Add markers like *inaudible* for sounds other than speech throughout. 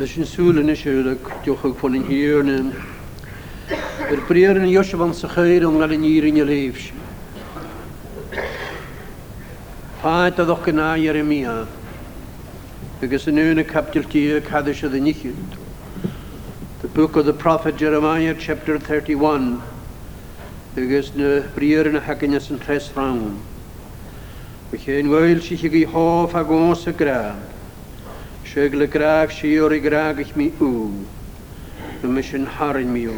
Ys yn sŵl yn eisiau diolch ag ffôn yn hir yn Yr bryr yn ysio fan sy'n chyr o'n gael yn ir yn yr eifs. Paet a ddoch gyna Jeremia. Agus yn yw'n y capdyl ti y caddys oedd yn ichyd. The book of the prophet Jeremiah chapter 31. Agus na bryr yn y hagynnes yn tres rawn. We e'n wael sy'n chi gyhoff ag os y Sjögle graag sior i ich mi u. De mission harin mi u.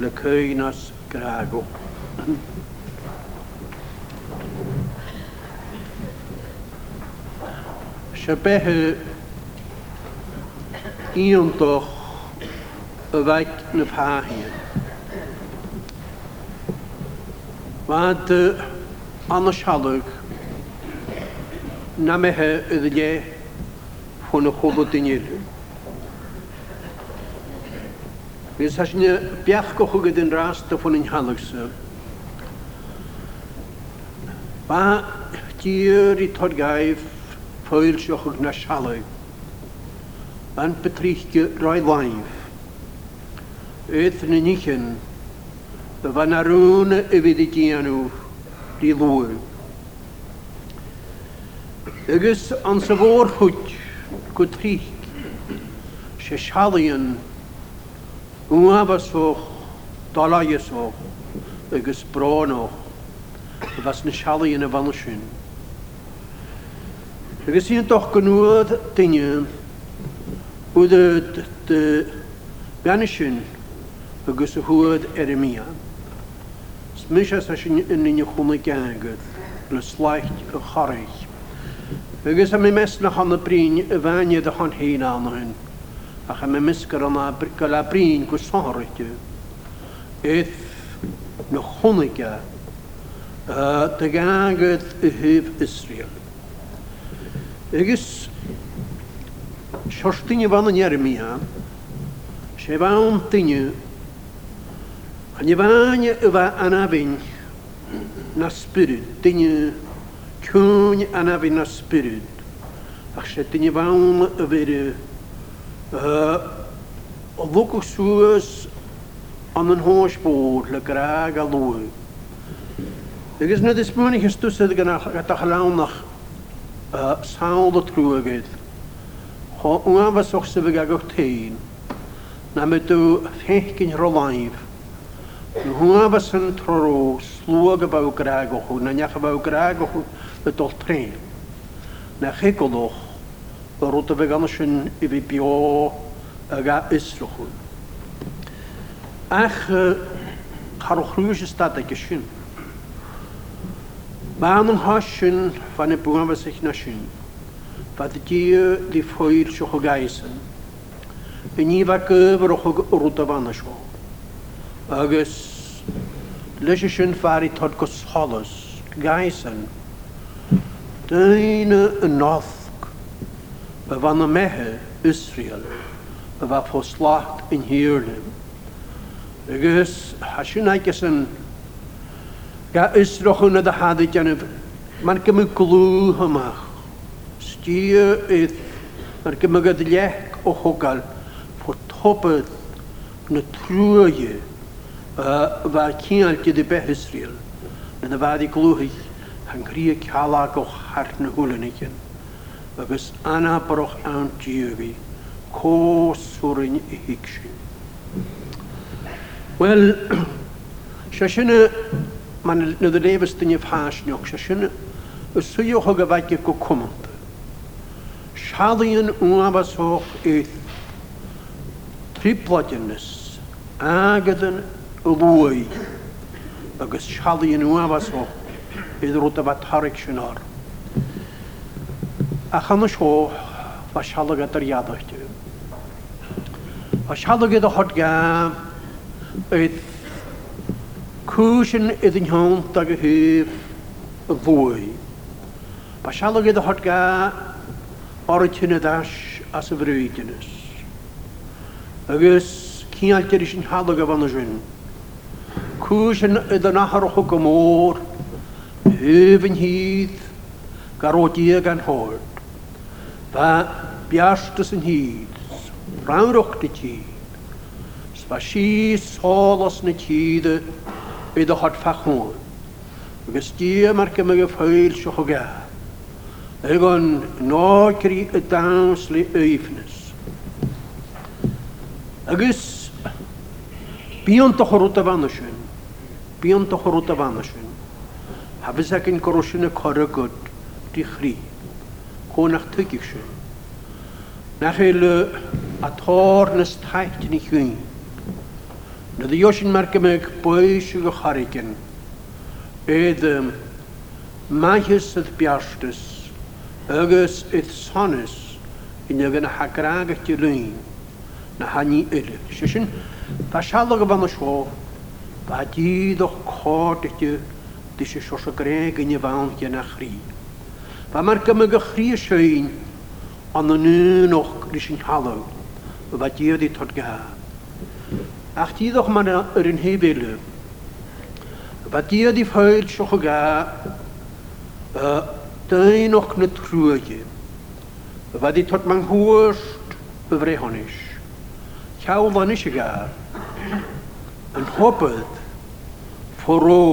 Le köynas graago. Sjöbehe ion toch y weit ne pahien. Wad eh, anna sialwg na mehe ydy хун холотынер. Вис хашне пях кохугеден раз то фон ин халагса. Ba dyr i tod gaif ffwyl siochwg na sialau. Ban betrychge roi laif. Ydd yn ynichen, dy fan arwn y fydd i dianw di lwyr. Ygys кутри шешхалын уавасох далайсох agus bránoch was na sealaíon a bhana sin. Agus íon doch go nuad daine úda de bena sin agus a thuad Eremia. Smis a yn inine chuna yn le sláit a choréis. Agus am mi mes na y brín y fanie a hon héin anna hyn. a cha me misgar anna go le brín go sáirte. Éith na chonige Dy gagad y hyf Israel. Agus seirtíine bhana Jeremia, sé bhain duine a ní bhaine a yfa anafyn na spirit duine Tún an a bhí na spirúd, ach sé duine bhna a bhéidir bhuca suasúas an an háisbód le gra a lu. Agus na is muna hisúsa ganlánach sála trúagéid. Tá unha bheitach sa bh agah tain, na me dú fecinn roláimh, Hwna fas yn trorw slwag y baw graag o hw, na niach y baw graag o hw, y dol tren. Na chi golwch, o rwyd y fe gan ysyn i fi bio ag a ysro hw. Ach, charwch rhywys y stad ag ysyn. Mae'n yn hosyn fan y bwgan fas eich nasyn. Fad y di di sy'ch o gaisyn. Yn i fa gyfer o'ch rwyd y fan ysyn agus leis sin fearí tod go solas gaisan. Dyna yn nothg, y fan y mehe Israel, y fa poslacht yn hirnym. Agus, ha hasyn agos yn ga ysroch yn y dahadu gan y mae'n gymryd glw hymach. Stir ydd. mae'n gymryd lech o hwgal. Fo tobydd na trwyau bhar cíalte de behisríil na na bhhaí glúthaich an grí ceala go hart na thulanaichen, agus anapach an tíhí cóúrin i hiic sin. Well, se sinna man na a léhas duine bhhaisneoch se sinna gus suúthg ko bhaige go cumanta. Seaíonn uhabaóch éith triplaidirnas agadan lúí agus chalíon nuhasó idirúta bheit tharic sinár. A chana seo ba sealagad ar iadaichte. A sealagad a thotga éiad cúsin idir teán a go thuh a bhuaí. Ba sealagad a thotga ar tinine deis as sa bhrúidenas. agus cíalteir sin hálaga Cwysyn ydy nachar o'ch o'ch gymor, hyf yn hydd, gar o diag an hord. Fa biastas yn hyd, rawr o'ch dy ti. Sfa si solos na ti dy, bydd o hod ffachwn. Agus dia mar gymig y ffeil sioch o gael. Egon nod gri y dawns le eifnys. Agus bion tochorwt y fan o ysyn. Bion to chorwta fan asyn. Hafys ac yn gorwysyn y cora gyd, di chri. Cwn ach tygig sy'n. Na chael a tor nes taith ni chwyn. Na ddi ysyn mar gymig bwys yw charigen. Edd maihys ydd biarstus, agos ydd sonys, yn yw gan a hagrag at y Na hannu ydd. Sysyn, da sialog y fan o siof, Ba díad och cóirte dí sé seo agré gan bhhainthe nach chrí. Ba mar go go chrí sein an na nuúnoch rí sin hallo, ba díad í tod ga. Ach tíadch mar ar an hébéle. Ba díad í fáil seo go ga déoch na trúige. Ba dí tod man thuast be bhréhonis. Cheá bhanis a gar yn hobydd ffwrw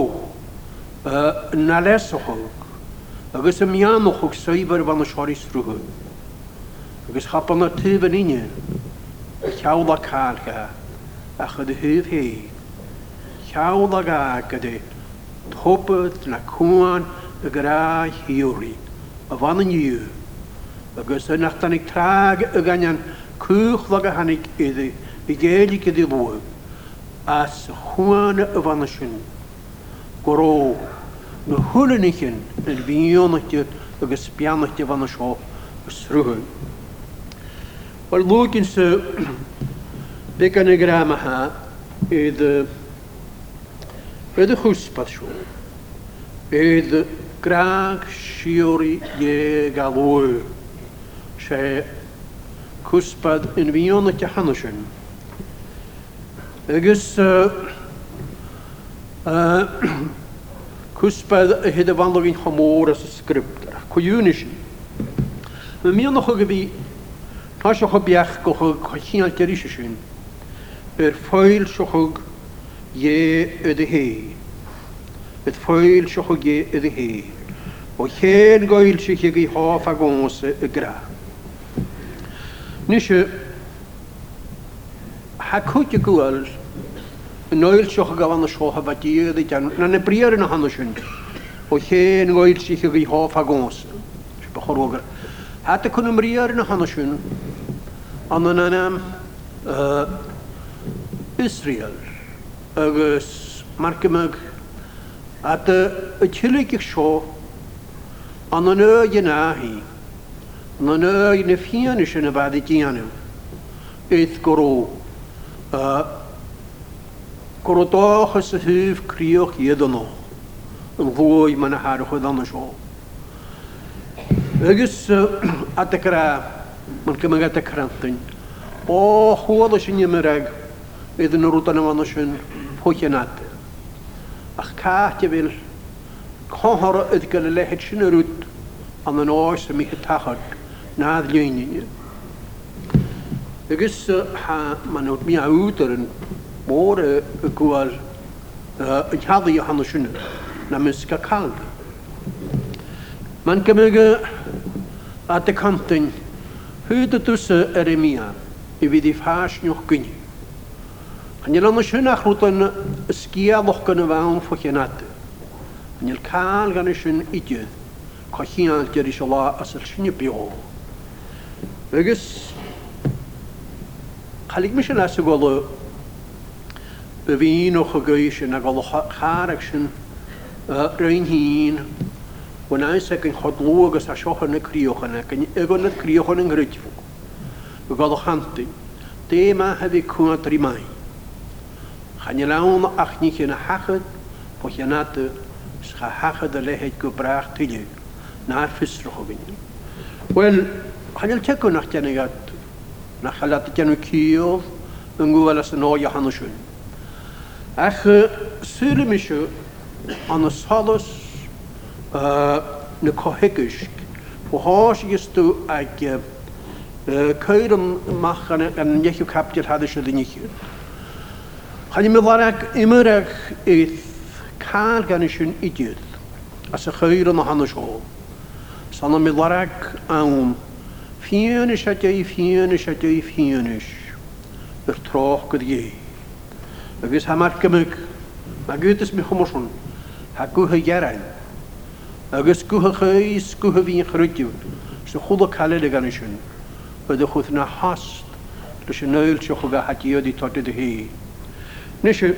yn alesachog agus y mianachog soifar fan y siori srwg agus chapan y tyf yn union y llawd a carga a chyd y hyf hei llawd ag ag ydy topyd na cwan y gra hiwri y fan yn yw agos yn achtanig trag y ganian cwch lag a hanig iddi i gaelig iddi lwg as chwane y fanasyn. Gro, na hwlynichin yn fionnachti agos biannachti fan y sio ysrwhw. Wel lwgyn sy *clears throat* began y gram ha ydd ydd y chwsbad sio. Ydd graag siori ie galwyr. Se chwsbad yn fionnachti hanosyn. Agus *clears throat* cwspedd y hyd y fanlog i'n homor as y sgriptar. Cwywn eisiau. Mae mi o'n ochog y fi, ta sio o biach gochog chyn al gyrru sy'n. Yr ffoil sio chog ie ydy he. Yr ffoil sio chog ie ydy he. O chen goel sy'n chig i hoff a ons y gra. Nisio, ha cwt y gwyl, Noel sioch ag awan sioch a badir i dan. Na ne briar yn ahan o siwn. O lle yn oel sich ag i hof a gons. Siw bach o'r ogr. Hat y cwn briar yn ahan o siwn. Ond yna am Israel. Agus margymag. At y tylig i'ch sio. Ond yna yna hi. Ond yna yna fian ysyn y faddi dianw. Eith gorw. Uh, ys Cordáchas criwch i edo nhw. Yn fwy man na ychwyd anna seo. Ygys adegra, man cymryd adegra y crantyn. *clears throat* O hwyd ys yn ymyrag, iddyn nhw'n rwyd yn fan oes yn pwyll yn adeg. Ach caat ti fel, cohor o gael y lehet sy'n rwyd wyd, an yn oes am eich tachod, nad lwynin. Ygys, ha, ma'n awd mi awd ar yn bore gwar uh, yadda Johanna Sjönu na muska kald. Man gymig a de kantin hwyd y dwsa er emia i fydd i ffas niwch gynnu. Han ni'n anna Sjönu ach rwyd yn ysgia loch gynnu fawn ffwchian adu. Han ni'n cael gan y Sjönu idiodd cochian gyr i siola as yr Chalig mi sy'n asig a bhí nó chugéis sin a go charach sin roihín go náise an chodlú agus a seochanna críochanna gan iganna críochan an gridfú go gal chanta dé má ha bhí cua trí mai Channe lena achní chéna hachad po cheanata cha hachad a lehéid go braach tuile ná fistrach gine. Well chail teú nach teanna gat nach chaile teanú cíomh an gúhheile san áide hanisiún. Ach sürmüşü anı salus ne kohegüsk. Bu hoş gistu ag köyrüm mahkanı en yehi kaptir hadişi diniki. Hani mi varak imerek ith kar ganışın idyid. Asa köyrüm hanış o. Sana mi varak anum fiyanış atay fiyanış atay yr troch gyd gıdyeyi agus hamar cymig, agus mi chomorson, ha gwha gerain, agus gwha chais gwha fi'n chrydiw, sy'n chwla caled y gan ysyn, oedd y chwth na hast, rys yn oel sy'n chwga hadiod i todyd y hi. Nes y,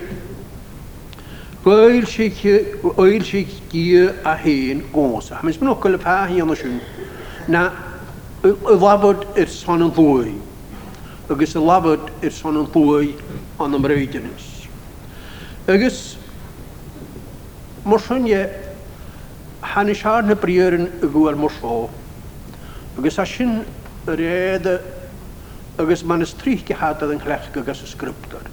Gwyl sy'n gyr a hen gos, a hymys mynd o'ch pa hi ond ysyn, na y lafod i'r son yn ddwy, agus y lafod i'r son yn ddwy ond ymrydyn ys. Agus han hanna siar na bríorin y bhúil mar só. Agus a sin réad agus man is trí go háad an chhlech agus a scriptar.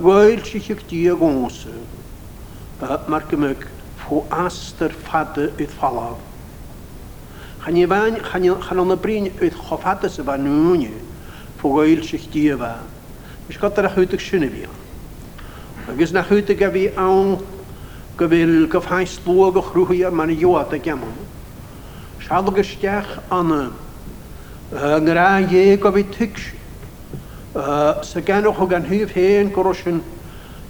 Bhil si chutí a gósa mar gomig fó astar fada i falláh. Chani bhain chanan na brín id chofada sa bhanúne fó gail si díomh. Is go a chuúteach sinna bhíon agus na chuúta go bhí ann go bhfuil go bhhaist lua go chhrúí mar na dúata ceman. Sealgusteach anna nrá dhé e go bhí tuis sa ganach chu gan thuomh héon go sin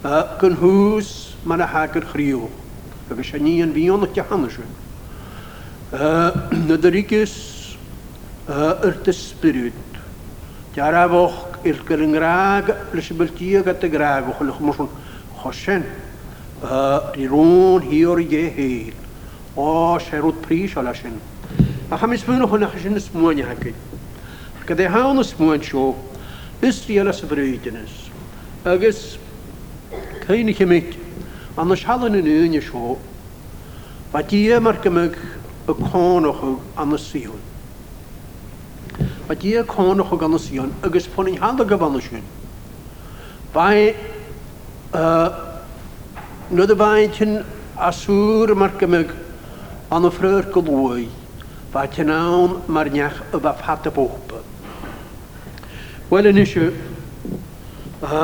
gon hús mar na hagur chríú, agus sé ní an bhíonnach de hanna sin. *clears throat* Na dorígus ar de spiút. Dearabhch ir go an grág leis biltíí a go a hosen hi o'r ie geheil o serwyd prish o lasen a cham ysbwyn o hwnna chysyn ysmwyn i hagi. ac hawn ysmwyn sio ysdi ala syfrydynys Agus, cain i chymig a nes halen yn un i sio a dia e mar gymig y conoch an y sîwn a dia e conoch an y sîwn agos ffwn i'n hadag y fan y sîwn Nid y faint yn asŵr mae'r gymig ond y ffrwyr gylwy, fa ti'n awn mae'r niach y fa ffad y bwb. Wel yn eisiau, fa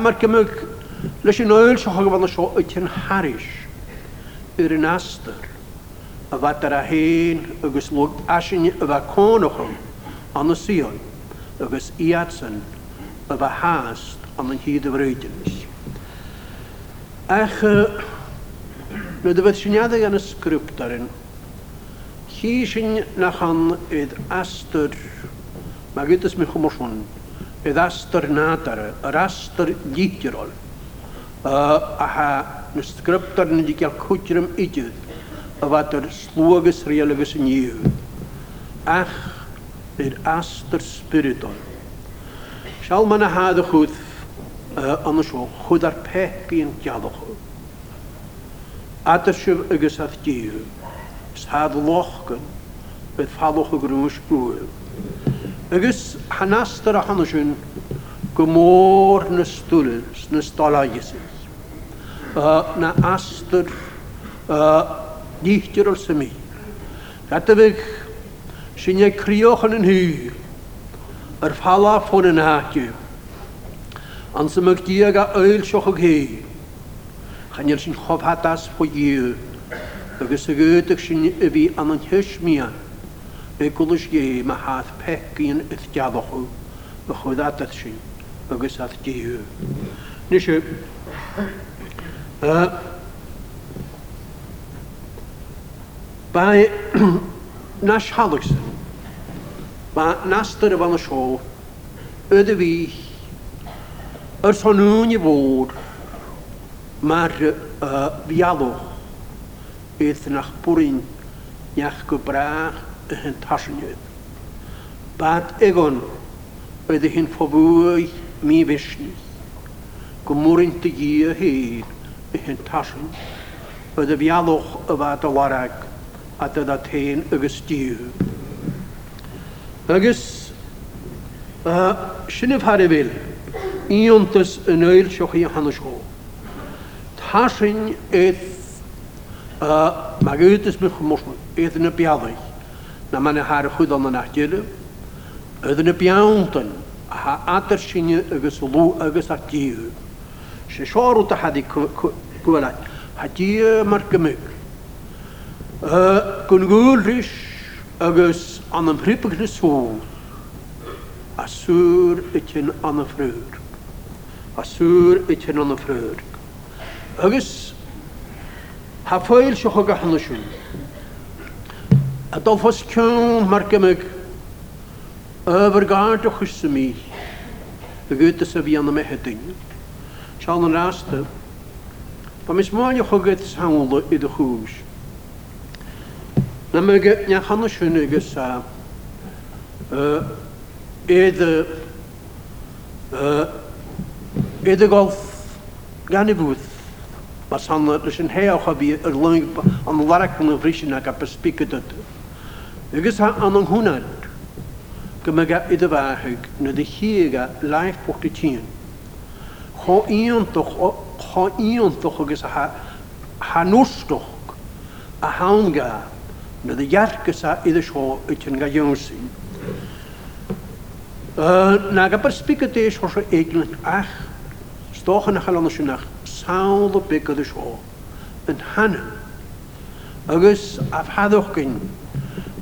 mae'r gymig lys i'n oel sy'n hogaf ond y sio y ti'n harys i'r un astyr. Y fa dyr a hen agos lwg asyn y fa conoch yn ond y sion, y gys i atsyn y fa hast ond yn hyd y frydyn. Ach, na dy fydd syniadau gan y sgript ar un. Chi sy'n na chan ydd astyr, mae gydys mi chwmwrs hwn, ydd astyr nad ar, yr astyr llidirol. A ha, na sgript ar un ydy gael cwtyrym idydd, a fad yr slwagys rheolagys yn iw. Ach, ydd astyr spiritol. Sial ma'n a hadd y yn seo chwyd ar peth bíon gealacha. Adar sibh agus a díú, sáad lochgan byd falocha grúis brúil. Agus hanastar a hanasún gymor mór na stúlis, na ysys. Na astr díhtir o'r sami. Gata bygg sy'n ei criochan yn yn hyw, yr falaf hwn yn hatiw, an sy'n mynd gyag a oel sioch o Chyn i'r sy'n chof hadas fwy gyw. Agus y ydych sy'n y fi an yn hys mia. E gwlys ie ma hath pech gyn ydd diaddoch o. Mae chwyd adath sy'n. y Agus ath gyw. Nes i. Bae... *clears throat* nas halwgs. Mae nas dyr y fan y sio. Ydy fi Yr son nhw'n i fod, mae'r fialw bydd yn eich bwryn iach gybrach y hyn tasnyd. Bad egon oedd hyn ffobwy mi fysnys. Gwmwrin dy gi y hyn y hyn tasnyd. Oedd y fialwch y fad o warag a dyda a tein agos diw. Agos, uh, sy'n y ffari fel? íontas an éil seoí a hanna seo. Tá sin éad magútas mu chumó éiad na beadaí na man haar chud an na nachtíile, Öidir na beantain a ha atar sinne agus lú agus a tíú. sé seáú a hadí goile hatí mar gomug. Gun gúlis agus an an hrippa na sór a súr y tin an a sŵr i tyn o'n ffrwyr. Agus, ha ffeil sy'n chog a hynny sy'n. A dofos ciwn mar gymig, yfyr gard o chwysau mi, y gwytas y fi anna me hydyn. Sial yn rasta, ba mis mwaen i'ch hwgyd sawl i dy chwys. Na mae gynnu hynny sy'n agos a, Edd Ydych golf gan i bwyd. Mae san rys yn heawch a fi yr lyng am larach yn y frisin ac ap ysbygyd yd. Ygys an yng hwnad, gymaga iddo fahag na dy higa laif bwch y tîn. Cho iontoch, cho iontoch ygys ha, hanwstoch a hawn hawnga na dy gys a iddo sio y ytyn ga ywnsyn. Nag ap ysbygyd eich hos o eiglyn ach, stoch yn achal ond an sinach sawl o big oedd y sio. Yn hana. Agus af haddwch gyn.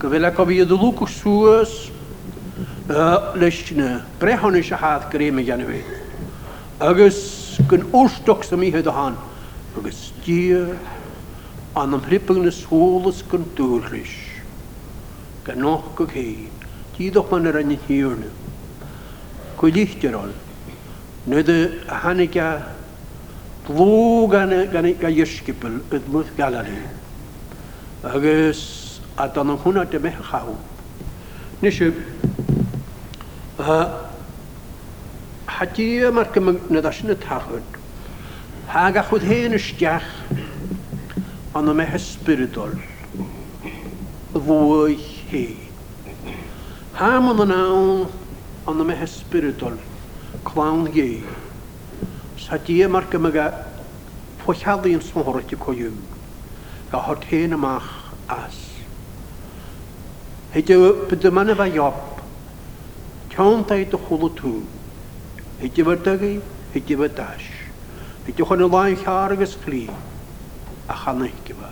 Gyfela cofi y ddwlwg o sŵas leis yna, leisna. Brehon eisiau hadd greu mewn gan fi. E. Agus gyn wrstoc sy'n mi hyd o han. Agus dia an am hrippag na sŵlas gyn dŵrlis. Gan och gog hei. Dydwch ma'n yr angen Gwyd eich dyrol, Nid hannig a glw gan ga ysgibl ydmwth galari. Agus a dan o'n hwnna dy mech chaw. Nes i, hadi mae'r gymryd nad asyn y tachod, hag achwyd hen ysgiach, ond o'n mech ysbrydol, fwy hi. Ham ond o'n awn, ond o'n mech ysbrydol, clán gé. Sa dí mar go pochallaíon smóirte coú go thothéana mach as. Heidir be mana bheith job, teantaid do chola tú, heidir bh dagaí heidir bh dais, heidir chuna láin chear agus a chanaigi bh.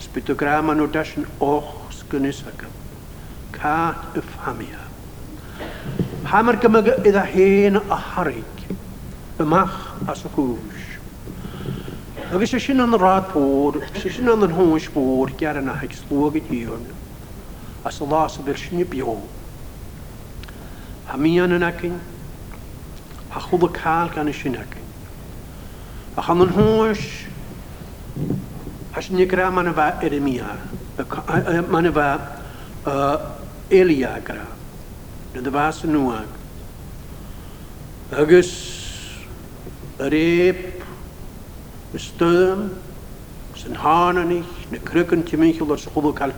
Spitograma nó deis an och sgunnis ka cá y Hamar gymag iddo hen a harig, bymach as y hwys. Agus eisiau yn y rad bod, eisiau yn yn hwys bod, ger yna hag slwag y diwn, as y las y fersiwn i bio. Hamian yn acyn, a chwb y cael gan eisiau yn A chan yn hwys, as ni gra ma'n efa Eremia, ma'n efa Elia gra na dy fas yn nhwag. Agus yr eip, y stym, sy'n hân yn eich, na cryg yn tîm eich o'r sgwbl cael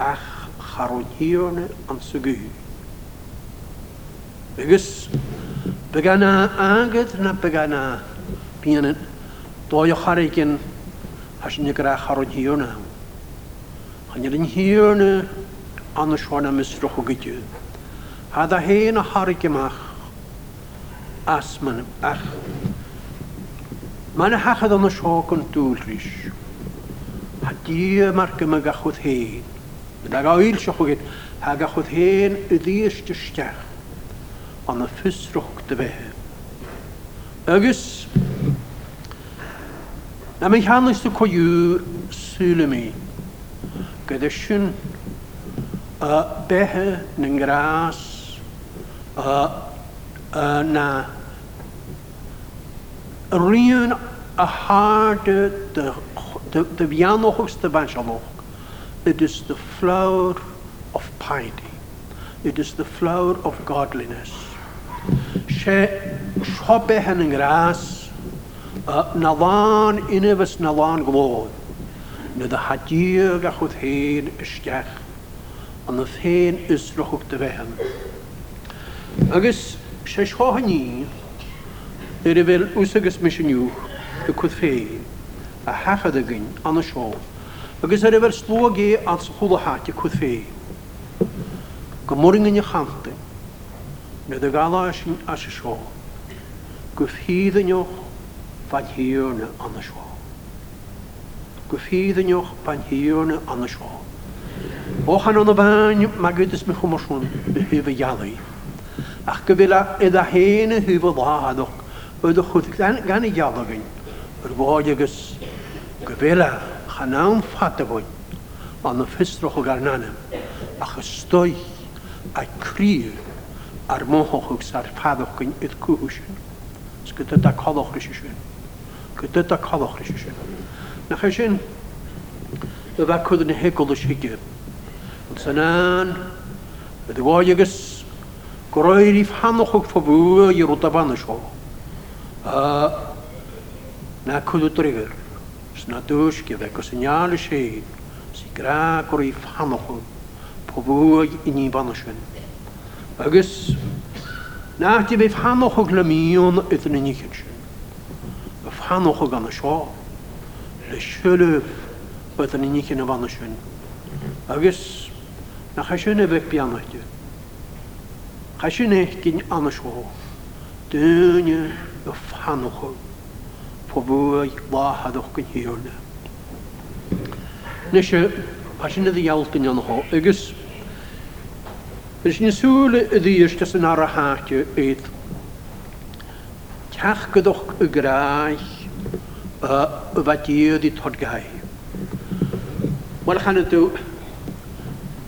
ach charonhion am sygu. Agus begana agad na begana pianet doi o charigin hasyn ni gyda charonhion am. Hanyr yn hirna anna siarna misrwch o gydyd a Hada hen gymach as ma'n ach. ma'n hachad adon o siog yn dŵl rys. a di mae'r gyma gachwyd hen. Mae'n ag oel sioch o gyd. a gachwyd hen y ddys dystiach. Ond y ffys rwch dy fe. Ygys, na mae'n hannes dy coiw sŵl y mi. Gyda sy'n y behe nyn gras uh, uh, na rion a harde de, de, de vianochste banjalog. It is the flower of piety. It is the flower of godliness. she shobe hen gras, uh, na lan unifys na lan glod, na dy hadio gachwyd hen ysgech, ond y ffein ysrochwg dy agus sé seáhaní ar a bhfuil úsagus misisiú go chud fé a hechad aginn anna seo, agus ar a bhfuil slógé an sa chulathte chud fé. Go moringan chanta na a galá sin a se seo, go fhíaneoch fan hiúna anna seo. Go fhíaneoch fan hiúna anna seo. Ochan an a bhain magad is me chumarsún be hih Ach go bhfuil hen y héana o láhadach oedd a chwth gan i gealagain ar bháid agus go bhfuile chanám fatabhain an na fistrocha o nanam achas stoi a crír ar móthachgus ar fadachgain iad cúhu sin. Is go a choch leis sin. Go a choch leis sin. Na chu y fa bheith yn hegol hecolas hiige. Ond sy'n an, bud a bháid Гроирив ханохог фабуо ерутабана шо. А на кудутригер. Снадушки да косняли шей. Сигра гроирив ханохог фабуо ини банашен. Агис Nachti bif hanochog le mion et yn unig. Bif hanochog an y sio. Le siolwf bydd yn unig yn y fan y siwn. Agos, nach eisiau nefeg bianach diw. Hashin kin anasho. dunje of hanocho. voor la wahadok kin hiorde. Nishe hashin de yalkin anho. Igus Dus eh, je eh, dus, zoele eh, de dus eerste snare haar eet. uit. Tjach gedoch graag wat je dit had gai. Wat gaan het doen.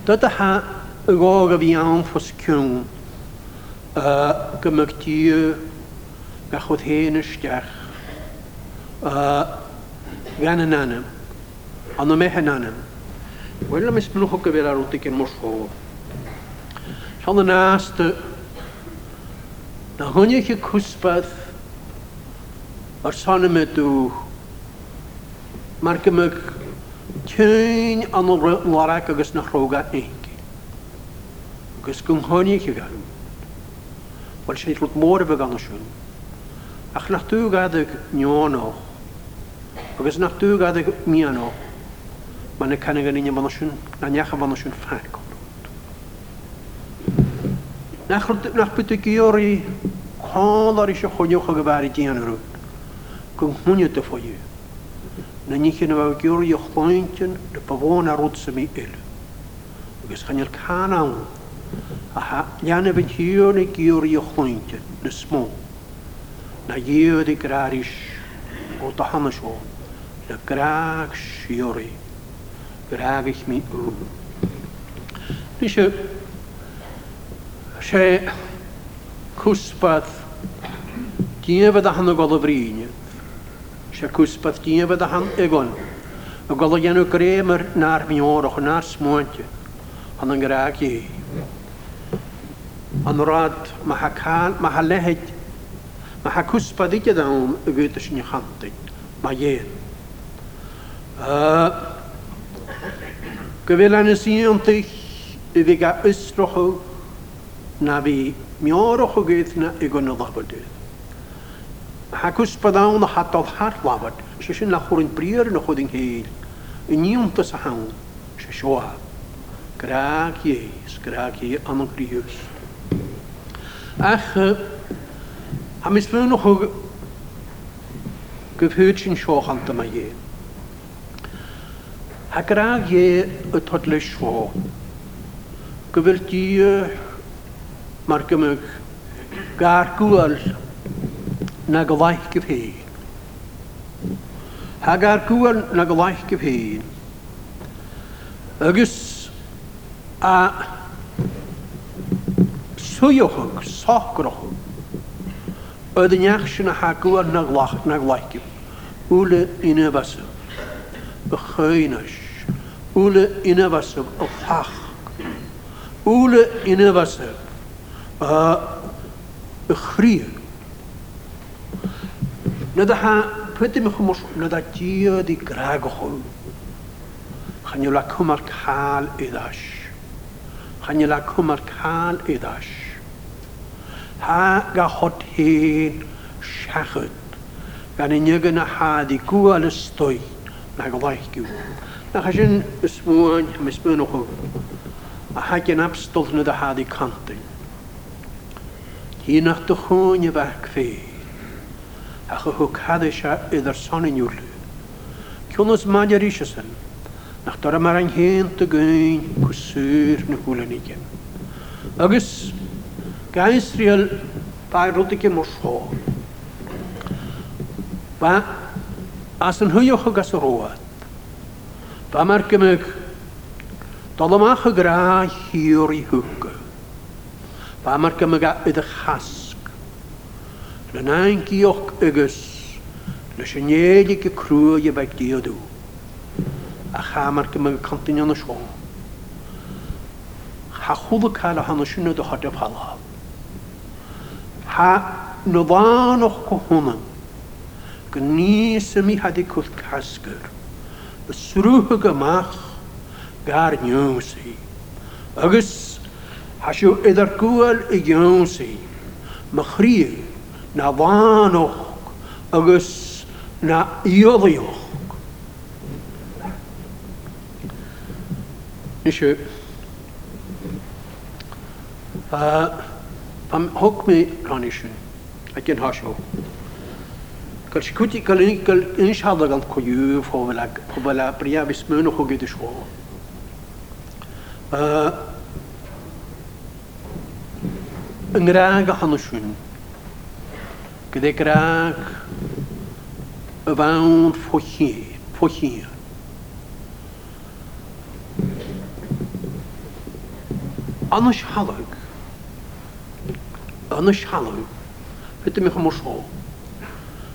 Dat de haar een gore wie voor skjong. gymygdiw a gachodd hen a gan yn anam, ond mech mehen anam. Wel am ysblwch o gyfer ar wtig yn morsfo. Sian yn dy na hwnnw chi cwsbeth o'r son y meddw mae'r gymryd tyn anol lorag agos na rhogat neig. Agos gynghoni chi gan. Wel sy'n rwyd môr y bygan ysyn. Ach nach dŵ gadig nion o. Agos nach dŵ gadig mian o. Mae'n y canig yn union fan na niach yn fan ysyn ffac. Nach bydd y gyr i col ar eisiau chwniwch o gyfer i dian yr hwn. Gwngmwnio dy ffoi. Na nich yn efo gyr i ochlwyntyn dy bafon ar wrth sy'n mi il. Agus chanel can awn. Aha, leanna byd hiwna gyr i ochlwynti, dy smo. Na gyr i graris o da hamas o. Na graag siori. Graag ich mi u. Nisio, se cwsbadd gyfyd a hann o gol o brin. Se cwsbadd gyfyd a hann egon. Y golog enw gremyr na'r miorach na'r smoanti. Hann yn graag i anrad mahakan mahalehet mahakus padige daum ögütüş ni hantik maye Gwyfelan y sy'n ymdych i fi ga ysroch na fi mioroch o gydd na i gwnnw ddabodyd. Hacws byddawn na hadodd har lafod, sy'n sy'n lachwr yn brir yn ychwyd yng nghyl, yn niwn dys a Ach, a mis fy nhw chwg gyfhyd sy'n sioch ond yma ie. A graf ie y todle sio. Gyfyl di mae'r gymryd gair gwyl na gyfaich gyfhyd. Ha gar gwyl na gyfaich gyfhyd. Agus a tujohug, sacroch. Oedd yn iach sy'n hagw yn naglach, naglaicib. Wle ina fasym. Y chynys. Wle ina fasym. Y llach. Wle ina fasym. Y chrio. Nad a ha, pwydym eich ha ga hot hen siachyd. Gan i nyg yn y had i gwa yn na go faich gw. Na chas yn ysmwain, am ysmwain o chw. A hag yn abstol yn y had i cantyn. Hi'n ach dy chwn i fach fe. A chw hw cad eisia iddo'r son yn yw'r lw. Cwn os maen i'r eisiau sy'n, nach dora mar ein hen dy gyn, cwsur na hwlen i gen. Agus, Gaisriel ba rudige morsó. Ba as an huiocha gas roat. Ba mar gymig dolamacha gra hiwr i hwga. Ba mar gymig a yd y chasg. Ryn ein gioch ygys le sy'n nedig y crwy i bag diodw. A cha mar gymig y continion y sôn. Ha chwlw cael o hanes yn ydych hodi'r palaf. نظانوخ كهما كني سمي هدي كل كاسكر بسروه جماخ جار نيوسي أجس حشو إذا كول يوسي مخري نظانوخ أجس نا يضيوخ نشوف آه hokme kanishin akin hasho kal shikuti kal ni kal inish hadar gan ko yu fo vela fo vela priya bismön och gud sho eh ngrag hanishun kde krag avant fochi fochi Anush halak anashalom, het me gemoesol.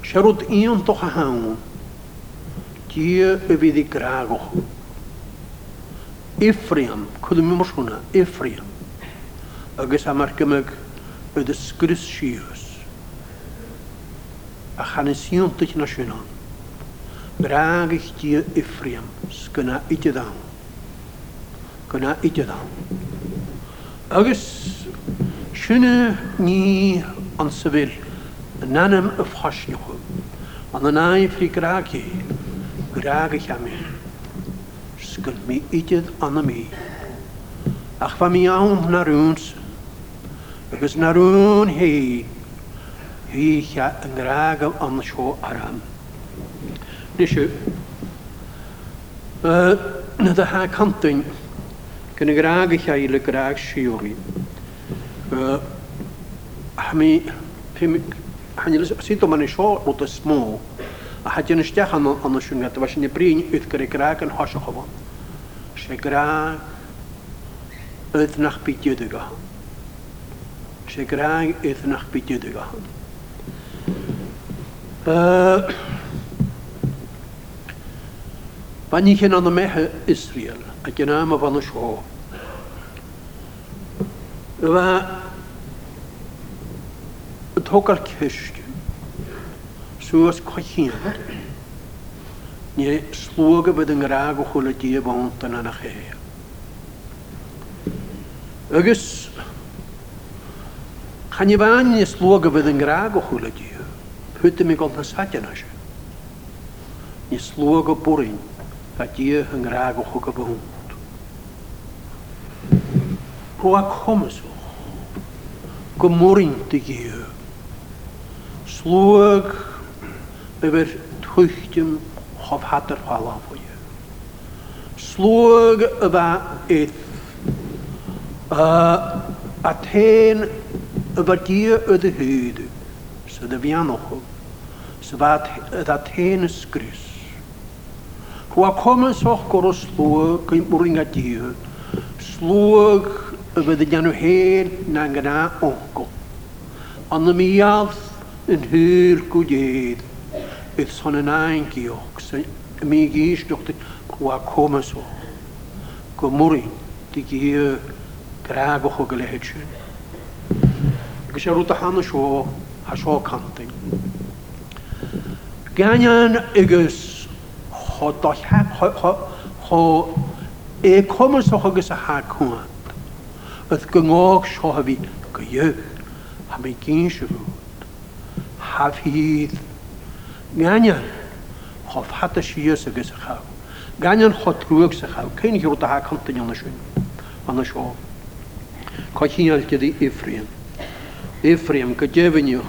Sharut ion toch haun, tie bevidi krago. Ephraim, kudu me moshuna, Ephraim. Agus amarkemek, het is Christus. A chanesion tich nationaal. Draag ik tie Ephraim, skuna itje dan, Kuna itje Chine ni an sevil nanem of naam An the nai fri grake, grake chame. Skun mi itid anami the Ach va mi aum naruns. narun hi. Hi cha an grake an the show aram. Nishu. Na da ha kantin. Kunnen grake chai le grake shiori. хами пим ханилис сито манишо рутсмо а хатин штях ано ано шунгат ваш не прин иткари кракен хашахова шекра этнах питедега шекра этнах питедега э Pani hyn yn y mehe Israel, ac yn am y fan y Ve tokar kishk suas kochin ni y bydd yn graag o chwle di y bont yn anach e. Ygys, chan i fan ni y bydd yn graag o chwle di ym i gol nasad yn asio. Ni y bwrin a di yn graag o chwle bont. Hoa komso. morin te geu. Slug bever tuchtim hof hatter pala foje. Slug va et. A aten ba die de hude. Så det vi nog. Så vad det aten skrys. Hoa komso kor slug kim buringa die. Slug y bydd yn nhw hen na'n gyda ongo. Ond y mi alth yn hyr gwydydd, bydd son yn ein giog, y mi gys ti gwa comas o. Gwmwri, di gyr graag o'ch o gylehyd sy'n. Ac eisiau rwyd chan o sio, a sio cantyn. Ganyan ygys ho dollhag, ho, ho, ho, e comas o'ch o gys a hag hwnnw. Bydd gyngog siofi gyw, a mi gyn siwrwyd. Haf hydd. Ganyan, hof hat y sias ag ys chaw. Ganyan hot gwag sy'n chaw. Cain hiwr da hag hantyn yna sy'n. Anna sio. Coch hi'n algyd i Efraim. Efraim, gydefynio.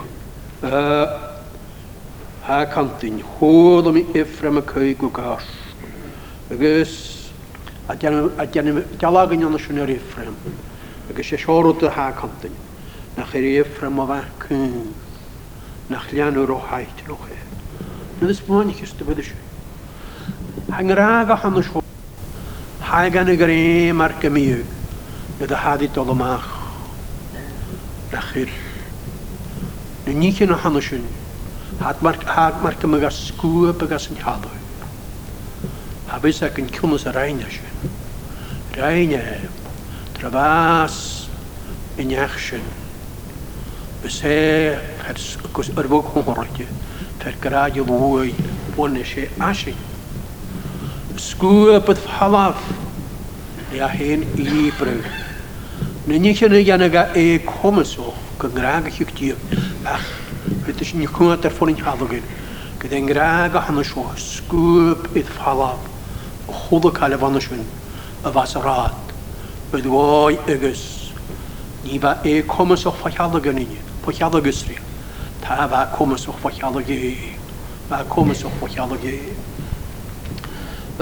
Hag hantyn. Hwyl am i y caig o gas. Agos, a dyna'n galag yn yna sy'n yr Efraim. agus sé e seáróta há cantain na réomh fra a bhecún nach leanú roáit roché. Nu is buinnigus do buidir sé. Hang ráhachan na só Tá ganna go ré mar go míú na a hadí dul amach le Nu ní na hanisiún hat mar haag mar go agus scuúb agus an chadó. Tá bes ag an cummas a reinine sin. Travaas yn iachsyn. Byse gos yrfog hwngorolti. Fer graad y fwy bwn eisiau asyn. Sgwyr bydd falaf. Ia hen i bryw. Nynig sy'n ei anaga e comeso. Gyngraag eich i'ch diw. Bach. Fydd eisiau ni'n cwnnw ar ffordd yn halogyn. Gyda yn graag a hannes o. Sgwyr bydd falaf. Chwlwg alef annes yn. Y fas rad bydwoi ygys. Ni ba e comys o'ch ffachialag yn unni, ffachialag ysri. Ta ba comys o'ch ffachialag e, ba comys o'ch ffachialag e.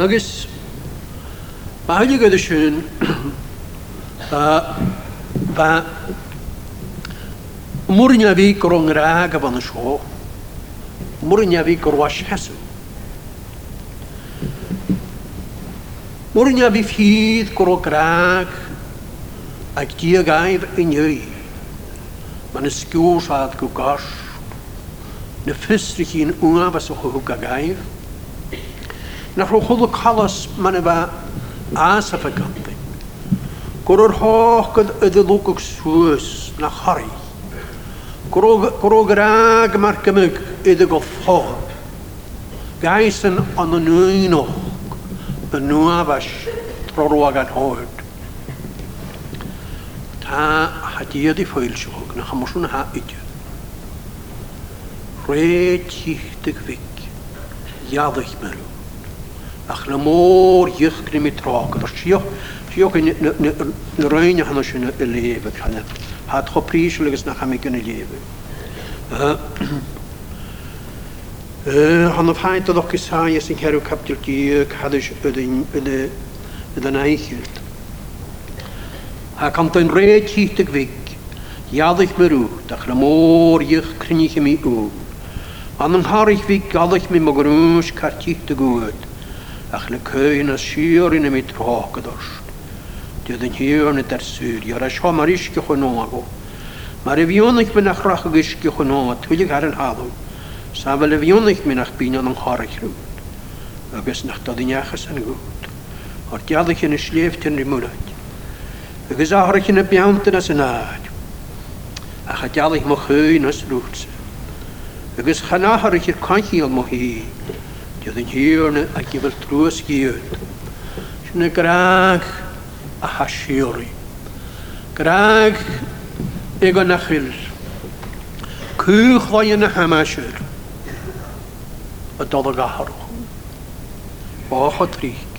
Ygys, ba hynny gyda sy'n, ba, *clears throat* ba, mwrnia fi gorong rag a fan y sio, mwrnia fi gorwash hesw. Urnia fi ffydd gwrw graag, ac di y gair yn ywy. Mae'n ysgiw saad gwrw gos, na ffysrych chi'n wnga fas o chwg a gair. Na rhwch oedd y colos mae'n efa as asaf y ganddi. Gwrw'r hoch gyd yddylwg o'ch swys na chori. Gwrw graag mae'r gymryd iddo goffo. Gais yn ond yn un o'ch y rorwag an hoed. Ta hadiad i ffeilsiog na chamoswn ha idio. Re dig fic, iaddych meru. Ach na môr ych grim i trog, yr sioch, sioch i na rhain ychan os yna y lefyd. Ha dcho pris o lygus na chamig yn y lefyd. Han of haint dat is saai is in herru kaptil kiek had is udin ude ude Ha kan ten reet hichtig wik. Jadig meru, dat gramor jich krinig mi oon. An een harig wik gadig mi magroes kartichtig gut. Ach le keuien as schuur in mi Die Dyd yn hiwn yda'r syr, yr asio mae'r isgych yn ogo. Mae'r efion eich mynd achrach ag isgych yn ogo, twylig ar Safel y fiwnych mi nach byn o'n nghorych rwyd. Agus nach dod i'n iachas yn gwyd. O'r diaddych yn y slef tyn rymwnaid. Agus ahorach yn y biawnt yn as yn aad. A cha diaddych mo chwyn as rwyd. Agus chanahorach i'r conchiol mo hi. Diodd yn hiwrn a gyfel drws gyd. Sy'n y graag a hasiori. Graag ego nachil. Cwch fwy yn y hamasir a dola gaharú. Bácha tríic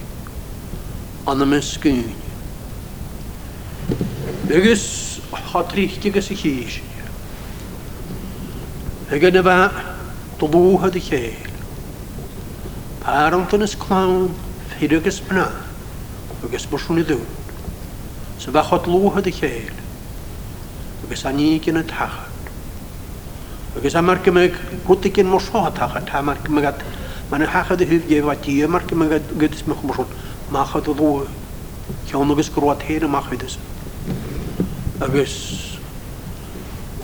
anna me scuúine. Agus chatríchtigus i chéisi. Ige na bheith do lúha a chéil. Párantan is clán fiidirgus bna agus marsúna dún. Sa bheith chat lúha a chéil agus aní cin na tacha. Agus a mar gymig gwtig yn mor sohat hachat, ha mar gymig at, ma'n hachad y hyf gef a ti, mar gymig at gydys mych mor son, machad o ddwy, llawn agos grwad hen y machad ys. Agus,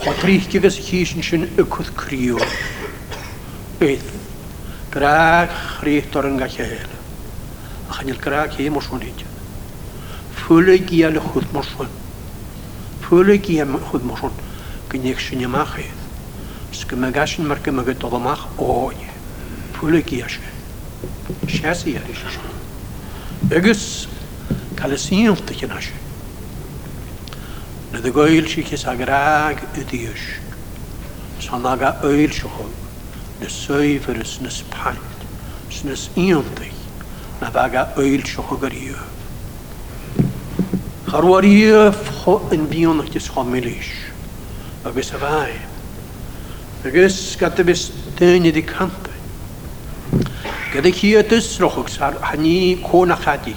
o trich gygas chys yn sy'n ycwth crio, beth, graag chreit o'r yn gallu e hel, a chanil graag he mor son hyd. Fwyl y gial y chwyd mor son, fwyl y gial gynnych sy'n ymach hyn. E. Скамагашин маркамага толомах оне. Пулы кияши. Сейчас я решу. Эгес калесинил тихинаши. Nid y gwyl sy'n cys agrag y diwys. Son aga öyl sy'n hwn. Nys swyfyr ys nys paint. Ys nys ionddi. Na faga öyl sy'n hwn ar iw. Charwar yn bion o'ch dys homilys. Agus y fai agus gata bis dyni di canta. Gada hi a dys rochwg sar hani cona chadi,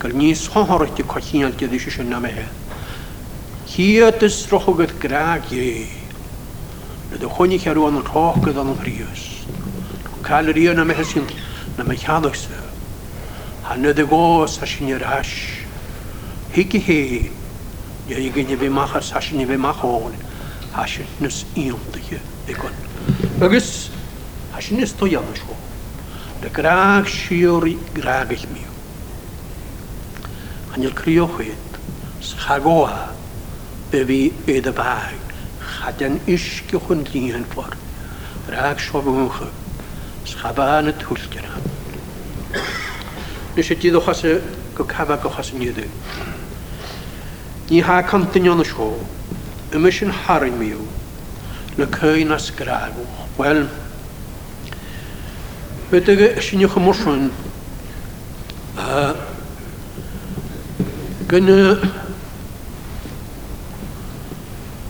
gyr ni sohorwch di colli'n al gyda eisiau na mehe. Hi a dys rochwg at graag i, nid o chwni chi arwan roch gyda nhw'n rhios. Cael yr ion am eich sy'n na mae chadwch sy'n. Hanna dy gos a sy'n i'r ash. Higi hi, ie i gynnu fi mach a sy'n i fi mach o'n nes hasinnes íontaige ikon. Agus nes to jansho. Da graag siori graagich mi. Anil kriochit, schagoa, bevi ede baag, chadan iske hun lihen for. Graag shovunge, schabane tulkena. Nes ydy ddwch as y gofaf a gofaf sy'n ydy. Ni ha cantinion y sio, مش نحار الميو لك هاي ناس كرابو ويل بتجا شنو خمشون كن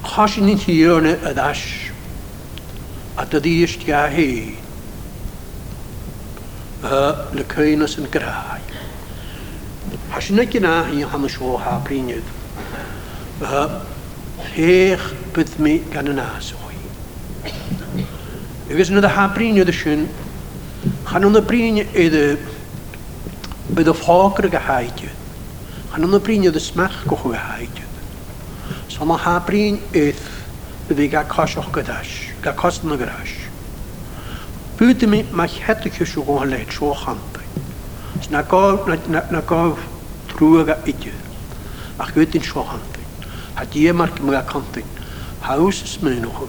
خاشن تيرون اداش اتديش تياهي لك هاي ناس هي خمشوها برينيد rhéch bydd mi gan y nas o chi. Ygys gysyn nhw'n ha brin ydych sy'n, chan yn y brin ydych bydd y ffogr ag a haidio. Chan yn y brin ydych smach gwych o haidio. So mae ha brin ydych bydd i gael cos o'ch gydas, gael cos yn y gydash. Bydd mi mae hedrych ydych sy'n gwych o leid sy'n champi. Na gof, na gof drwy'r idio. Ac bydd ydyn sy'n champi hat ie mar mga kantin. Haus is me nog.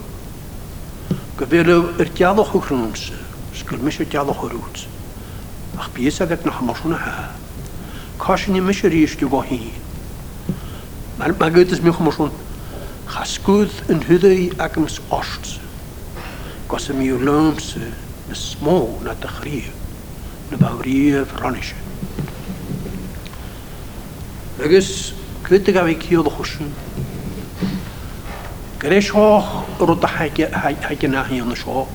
Gewele er jaloch grons. Skul mis er jaloch roots. Ach piesa gat nach marsuna ha. Kashni mis er ist go hi. Man man gut es mir schon. Haskud in hüde akms ost. Gosse mir lumse. Na smó na tachríe. Na bauríe franische. Agus ветэгавик ёлохушн грешох рута хаки хаки нахи ёншо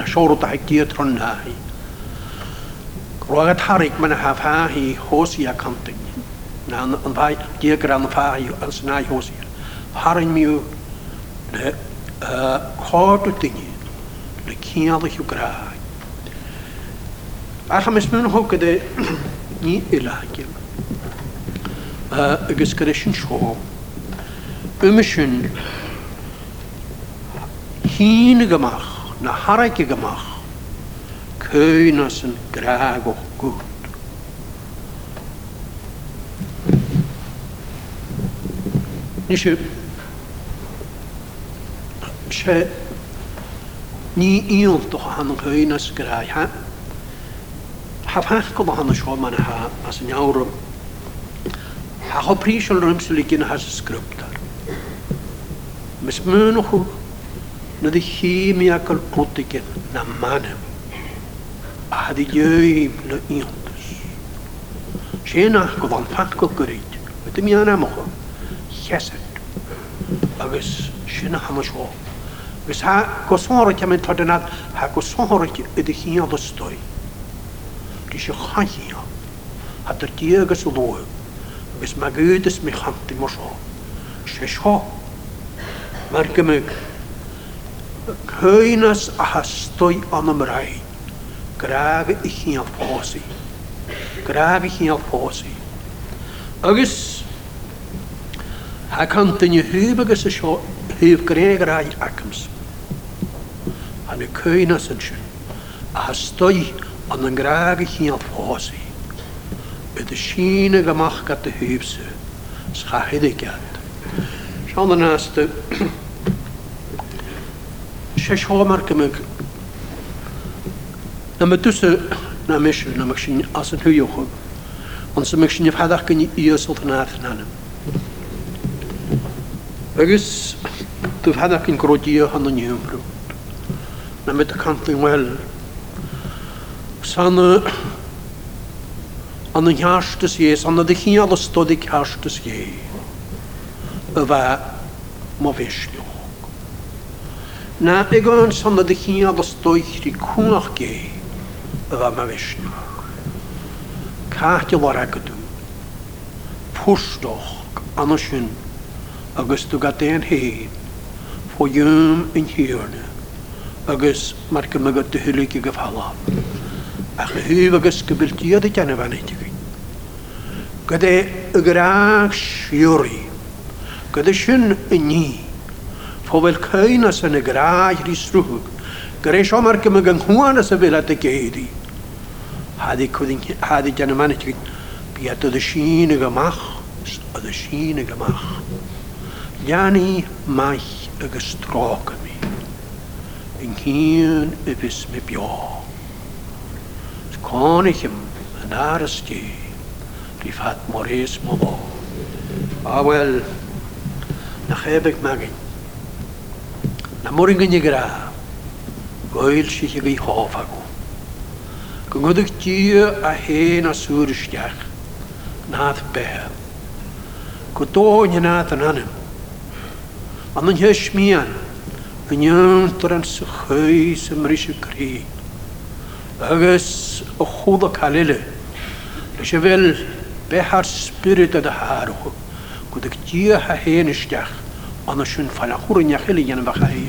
на шорута хаки трон нахи Rogat harik men haf ha hi hosia kanting. Na an vai diagram fa hi as na hosia. Harin mi de kort äh, dingi. De kiale hu gra. Ach mis men hokke de ni ilakim. agus go sin seo. sy'n hyn y gymach, na sy'n goach o gwrdd. grágo se ni sé sé ní íolta an chuúna grá ha. Hafach go hanna seo man ha as an ሀፕሪሾልንም ስልኪን ሀስ ስክሪፕተር ምስ ምን ሁሉ ነዲ ሂም ያከል ቁጥቅን ናማንም አህድየይም ለኢንትስ ሼና ክቫን ፋንኮ ክሪት ወትም ያና መሆ ሄሰድ አገስ ሽና ሐመሾ ገስ ሀ ኮሶሮች ምን ተደናት ሀ ኮሶሮች እድህያ ደስቶይ ግሽ ኻያ ሀተርቲየ ገስ ሎይ mae gyd ys mi chanti mor so. Sies ho. Mae'r gymig. Cynas a hastoi an am rai. Graf i chi al posi. Graf i chi al posi. Agus ha cantin ni hyb agus y sio hwyb greg rai acams. Hanu cynas yn sio. A hastoi an am graag i chi al posi. de síine go machcha a húbsa chahiide ceart. Sean an heasta sé seámar go na me dusa na misisiú na sin as an thuúocha an sa me sin nefhadaach gan íosol an airnanam. Agus tú bheadach cin grodío an naniubrú na me a cantlingh well. Sanna an yn hiastas ies, an ydych chi'n al ystodig hiastas ie, y fe mo fesliog. Na ag o'n san ydych chi'n al i rhi cwnach ie, y fe mo fesliog. Caat i lor agadw, pwrsdoch an o sy'n, agos dwi'n gadain hyn, fo yw'n yn hyrna, agos mae'r gymryd dy hylig i gyfhalaf ach hüb agus gebiltiert ich eine y graag siwri, shuri. E sy'n y ni. Fowel kaina san grach risruh. Gare shomar ke as y fel at y geiri. Hadi kudin hadi jana manit. Biato de shine gamach. Ad shine gamach. Jani mach agus trokami. In hien ibis me bioch. Konigem die privat Maurice Mobo. Ah wel, nach heb ik magin. Na morgen je gra, goil sich ik hofago. Gungodig tje a heen a suurstjach, naat behe. Kutoon je naat an anem. Want een je schmier, jantar je suchheis am rische krieg. أغس أخوض كاليلة لشبيل بحر سبيريت ده حارو كدك جيه حين اشتاخ أنا شون فنخور نخيل ينبخاي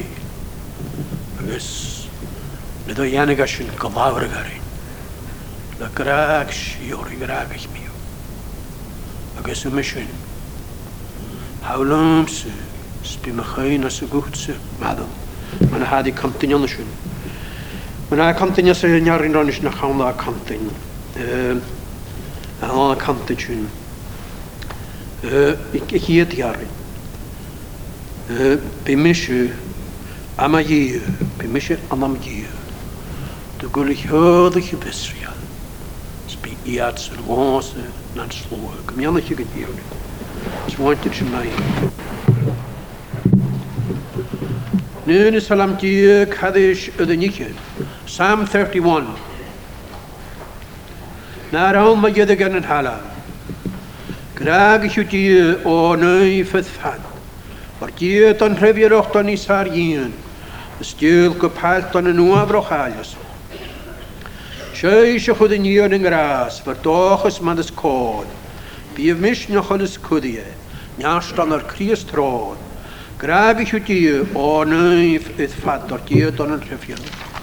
أغس لدو يانغا شون قضاور غاري لكراك شيور غراك ميو أغس مشون حولام سبيمخين سبوت سبوت سبوت سبوت سبوت سبوت سبوت سبوت سبوت سبوت Mae'n a cantin ys yn iarin ronis na chawn a cantin. A hon a cantin sy'n. Ik hiet iarin. Bimishu ama yiyu. Bimishu De yiyu. Dy gwrdd hiodd eich bisria. Sbi iad sy'n wans na'n slwyr. Gymryd eich yn iawn. Swantig sy'n na'i. Nun is salam diek hadish ödenike. Psalm 31. Na rawn mae ydy gan yn hala. Graag eich di o nai ffyddfad. Mae'r diod yn rhefio'r ochton i sa'r un. Ysdiol gypalt yn y roch afroch alios. Seis ychyd yn ion yng ngras, fyr doch ys mad ys cod. Bydd mis nioch nychol ys cwddiau, niast an yr Cris trod. Graag eich di o nai ffyddfad o'r gyd o'n rhefio'r ochton.